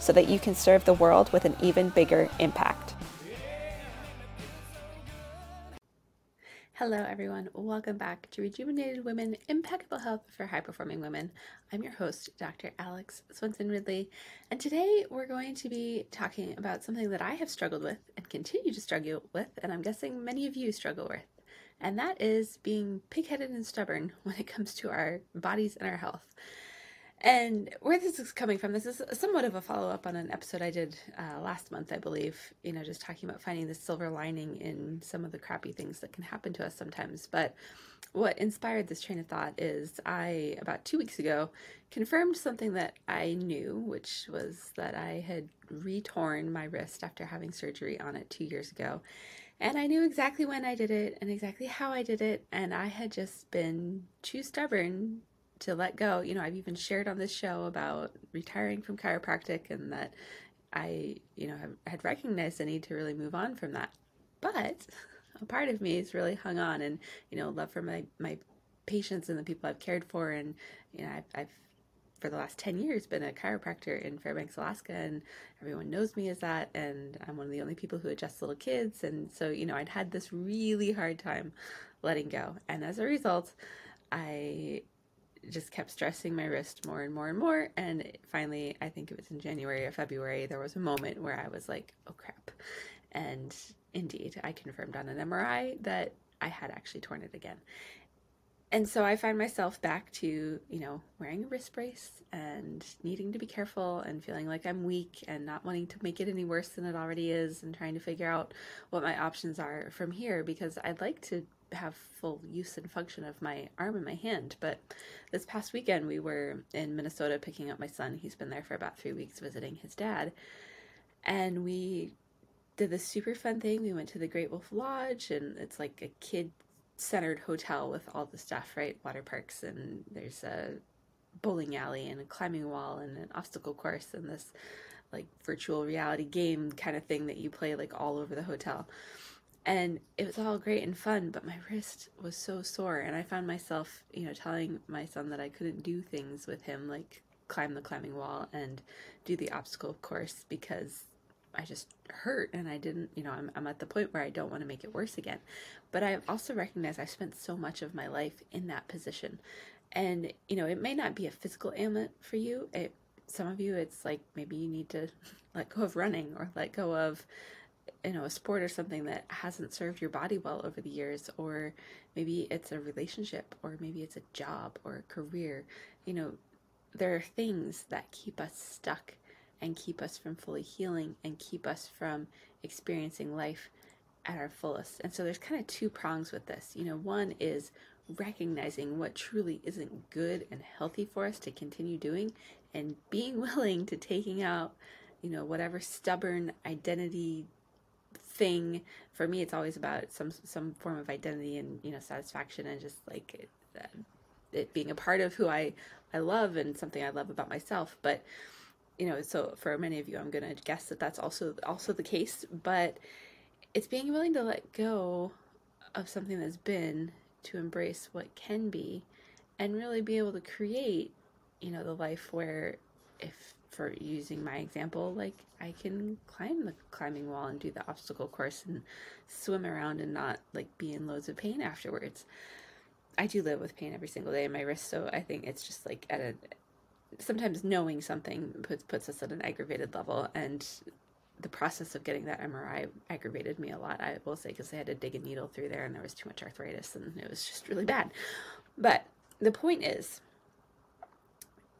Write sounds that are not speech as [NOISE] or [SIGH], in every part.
so that you can serve the world with an even bigger impact. Hello, everyone. Welcome back to Rejuvenated Women Impeccable Health for High Performing Women. I'm your host, Dr. Alex Swenson Ridley, and today we're going to be talking about something that I have struggled with and continue to struggle with, and I'm guessing many of you struggle with, and that is being pigheaded and stubborn [LAUGHS] when it comes to our bodies and our health. And where this is coming from, this is somewhat of a follow up on an episode I did uh, last month, I believe. You know, just talking about finding the silver lining in some of the crappy things that can happen to us sometimes. But what inspired this train of thought is I, about two weeks ago, confirmed something that I knew, which was that I had retorn my wrist after having surgery on it two years ago. And I knew exactly when I did it and exactly how I did it. And I had just been too stubborn to let go. You know, I've even shared on this show about retiring from chiropractic and that I, you know, have, had recognized the need to really move on from that. But a part of me is really hung on and, you know, love for my, my patients and the people I've cared for. And, you know, I've, I've for the last 10 years been a chiropractor in Fairbanks, Alaska, and everyone knows me as that. And I'm one of the only people who adjusts little kids. And so, you know, I'd had this really hard time letting go. And as a result, I just kept stressing my wrist more and more and more. And finally, I think it was in January or February, there was a moment where I was like, oh crap. And indeed, I confirmed on an MRI that I had actually torn it again. And so I find myself back to, you know, wearing a wrist brace and needing to be careful and feeling like I'm weak and not wanting to make it any worse than it already is and trying to figure out what my options are from here because I'd like to have full use and function of my arm and my hand. But this past weekend, we were in Minnesota picking up my son. He's been there for about three weeks visiting his dad. And we did this super fun thing. We went to the Great Wolf Lodge, and it's like a kid centered hotel with all the stuff, right? Water parks, and there's a bowling alley, and a climbing wall, and an obstacle course, and this like virtual reality game kind of thing that you play like all over the hotel and it was all great and fun but my wrist was so sore and i found myself you know telling my son that i couldn't do things with him like climb the climbing wall and do the obstacle course because i just hurt and i didn't you know i'm, I'm at the point where i don't want to make it worse again. But i also recognize i spent so much of my life in that position. And you know it may not be a physical ailment for you. It some of you it's like maybe you need to [LAUGHS] let go of running or let go of you know a sport or something that hasn't served your body well over the years or maybe it's a relationship or maybe it's a job or a career you know there are things that keep us stuck and keep us from fully healing and keep us from experiencing life at our fullest. And so there's kind of two prongs with this. You know one is recognizing what truly isn't good and healthy for us to continue doing and being [LAUGHS] willing to taking out you know whatever stubborn identity thing for me it's always about some some form of identity and you know satisfaction and just like it, uh, it being a part of who I I love and something I love about myself. But you know so for many of you I'm going to guess that that's also also the case. But it's being willing to let go of something that's been to embrace what can be and really be able to create you know the life where if for using my example, like I can climb the climbing wall and do the obstacle course and swim around and not like be in loads of pain afterwards. I do live with pain every single day in my wrist, so I think it's just like at a sometimes knowing something puts puts us at an aggravated level and the process of getting that MRI aggravated me a lot. I will say because I had to dig a needle through there and there was too much arthritis and it was just really bad. But the point is,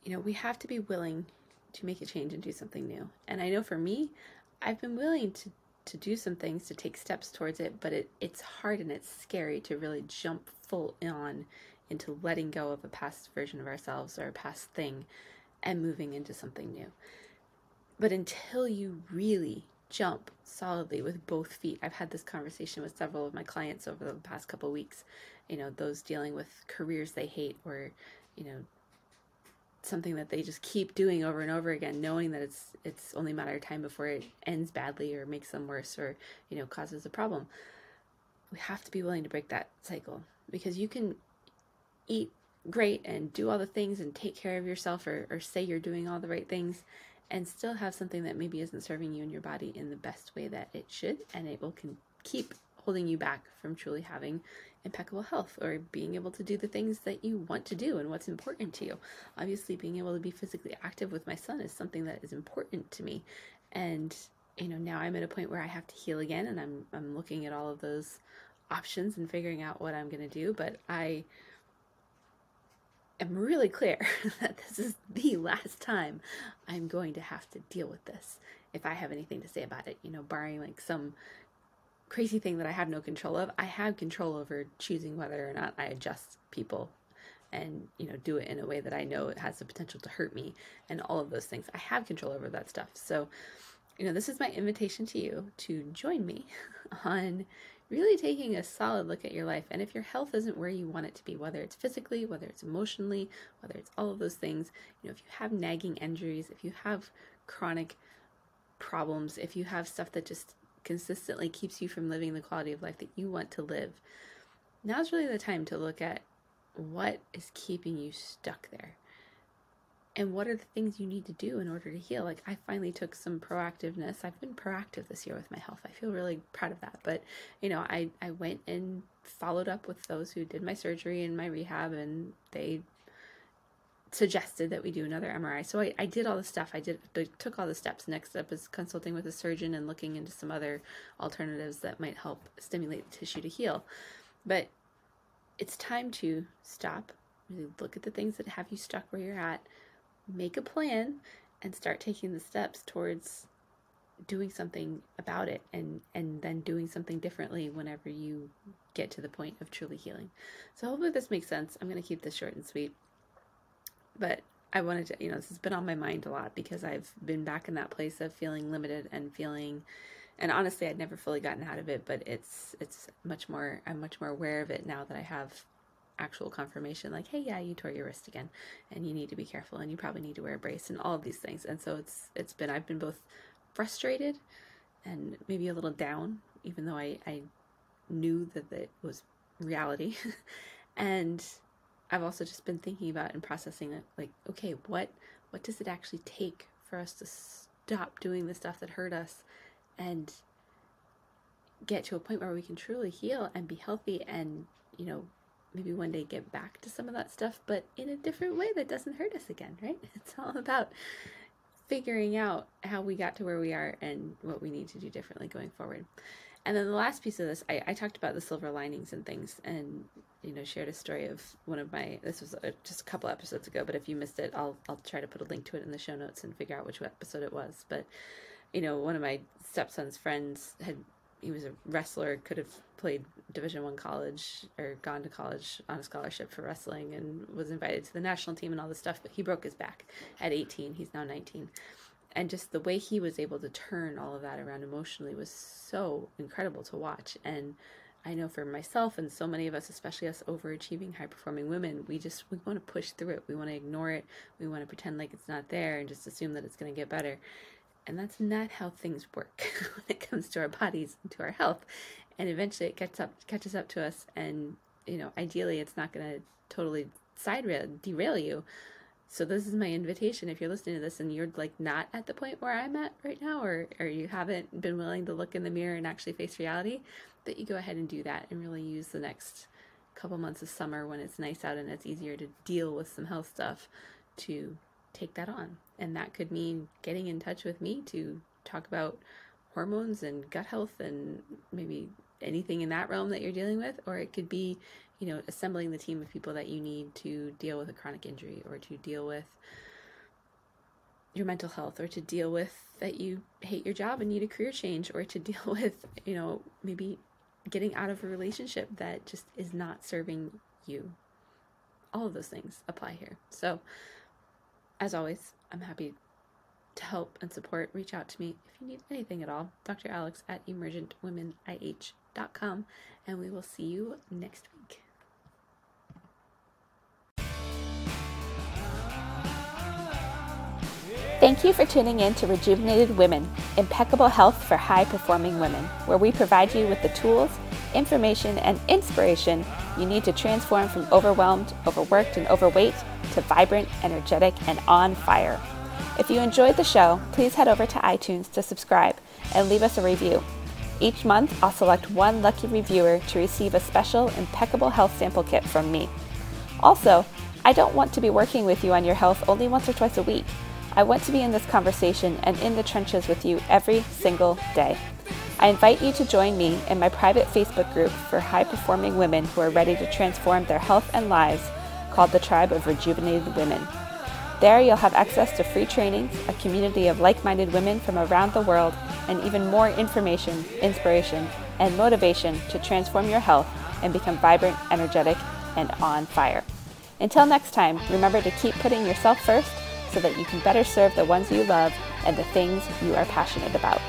you know, we have to be willing to make a change and do something new. And I know for me, I've been willing to to do some things to take steps towards it, but it, it's hard and it's scary to really jump full on into letting go of a past version of ourselves or a past thing and moving into something new. But until you really jump solidly with both feet, I've had this conversation with several of my clients over the past couple weeks, you know, those dealing with careers they hate or, you know, something that they just keep doing over and over again knowing that it's it's only a matter of time before it ends badly or makes them worse or you know causes a problem. We have to be willing to break that cycle because you can eat great and do all the things and take care of yourself or, or say you're doing all the right things and still have something that maybe isn't serving you and your body in the best way that it should and it will can keep holding you back from truly having impeccable health or being able to do the things that you want to do and what's important to you. Obviously, being able to be physically active with my son is something that is important to me. And you know, now I'm at a point where I have to heal again and I'm I'm looking at all of those options and figuring out what I'm going to do, but I am really clear [LAUGHS] that this is the last time I'm going to have to deal with this if I have anything to say about it, you know, barring like some crazy thing that I have no control of. I have control over choosing whether or not I adjust people and you know do it in a way that I know it has the potential to hurt me and all of those things. I have control over that stuff. So, you know, this is my invitation to you to join me [LAUGHS] on really taking a solid look at your life. And if your health isn't where you want it to be, whether it's physically, whether it's emotionally, whether it's all of those things, you know, if you have nagging injuries, if you have chronic problems, if you have stuff that just consistently keeps you from living the quality of life that you want to live, now's really the time to look at what is keeping you stuck there. And what are the things you need to do in order to heal? Like i finally took some proactiveness. I've been proactive this year with my health. I feel really proud of that. But you know i i went and followed up with those who did my surgery and my rehab and they suggested that we do another mri so i, I did all the stuff i did I took all the steps next step is consulting with a surgeon and looking into some other alternatives that might help stimulate the tissue to heal but it's time to stop really look at the things that have you stuck where you're at make a plan and start taking the steps towards doing something about it and and then doing something differently whenever you get to the point of truly healing. So hopefully this makes sense. I'm going to keep this short and sweet. But I wanted to, you know, this has been on my mind a lot because I've been back in that place of feeling limited and feeling and honestly I'd never fully gotten out of it, but it's it's much more I'm much more aware of it now that I have actual confirmation like hey yeah you tore your wrist again and you need to be careful and you probably need to wear a brace and all of these things and so it's it's been i've been both frustrated and maybe a little down even though i i knew that it was reality [LAUGHS] and i've also just been thinking about and processing it like okay what what does it actually take for us to stop doing the stuff that hurt us and get to a point where we can truly heal and be healthy and you know maybe one day get back to some of that stuff, but in a different way that doesn't hurt us again, right? [LAUGHS] It's all about figuring out how we got to where we are and what we need to do differently going forward. And then the last piece of this, I, I talked about the silver linings and things, and you know, shared a story of one of my. This was uh, just a couple episodes ago, but if you missed it, I'll I'll try to put a link to it in the show notes and figure out which episode it was. But you know, one of my stepson's friends had he was a wrestler, could have played Division One college or gone to college on a scholarship for wrestling, and was invited to the national team and all this stuff. But he broke his back at 18. He's now 19, and just the way he was able to turn all of that around emotionally was so incredible to watch. And I know for myself and so many of us, especially us overachieving, high performing women, we just we want to push through it. We want to ignore it. We want to pretend like it's not there and just assume that it's going to get better. And that's not how things work [LAUGHS] when it comes to our bodies and to our health. And eventually it gets up catches up to us and you know, ideally it's not gonna totally side derail you. So this is my invitation. If you're listening to this and you're like not at the point where I'm at right now, or or you haven't been willing to look in the mirror and actually face reality, that you go ahead and do that and really use the next couple months of summer when it's nice out and it's easier to deal with some health stuff to take that on. And that could mean getting in touch with me to talk about hormones and gut health and maybe anything in that realm that you're dealing with. Or it could be, you know, assembling the team of people that you need to deal with a chronic injury or to deal with your mental health or to deal with that you hate your job and need a career change or to [LAUGHS] deal with, you know, maybe getting out of a relationship that just is not serving you. All of those things apply here. So, as always, I'm happy to help and support, reach out to me if you need anything at all. Dr. Alex at emergentwomenih.com, and we will see you next week. Thank you for tuning in to Rejuvenated Women Impeccable Health for High Performing Women, where we provide you with the tools, information, and inspiration you need to transform from overwhelmed, overworked, and overweight to vibrant, energetic, and on fire. If you enjoyed the show, please head over to iTunes to subscribe and leave us a review. Each month, I'll select one lucky reviewer to receive a special Impeccable Health Sample Kit from me. Also, I don't want to be working with you on your health only once or twice a week. I want to be in this conversation and in the trenches with you every single day. I invite you to join me in my private Facebook group for high performing women who are ready to transform their health and lives called the Tribe of Rejuvenated Women. There, you'll have access to free trainings, a community of like minded women from around the world, and even more information, inspiration, and motivation to transform your health and become vibrant, energetic, and on fire. Until next time, remember to keep putting yourself first so that you can better serve the ones you love and the things you are passionate about.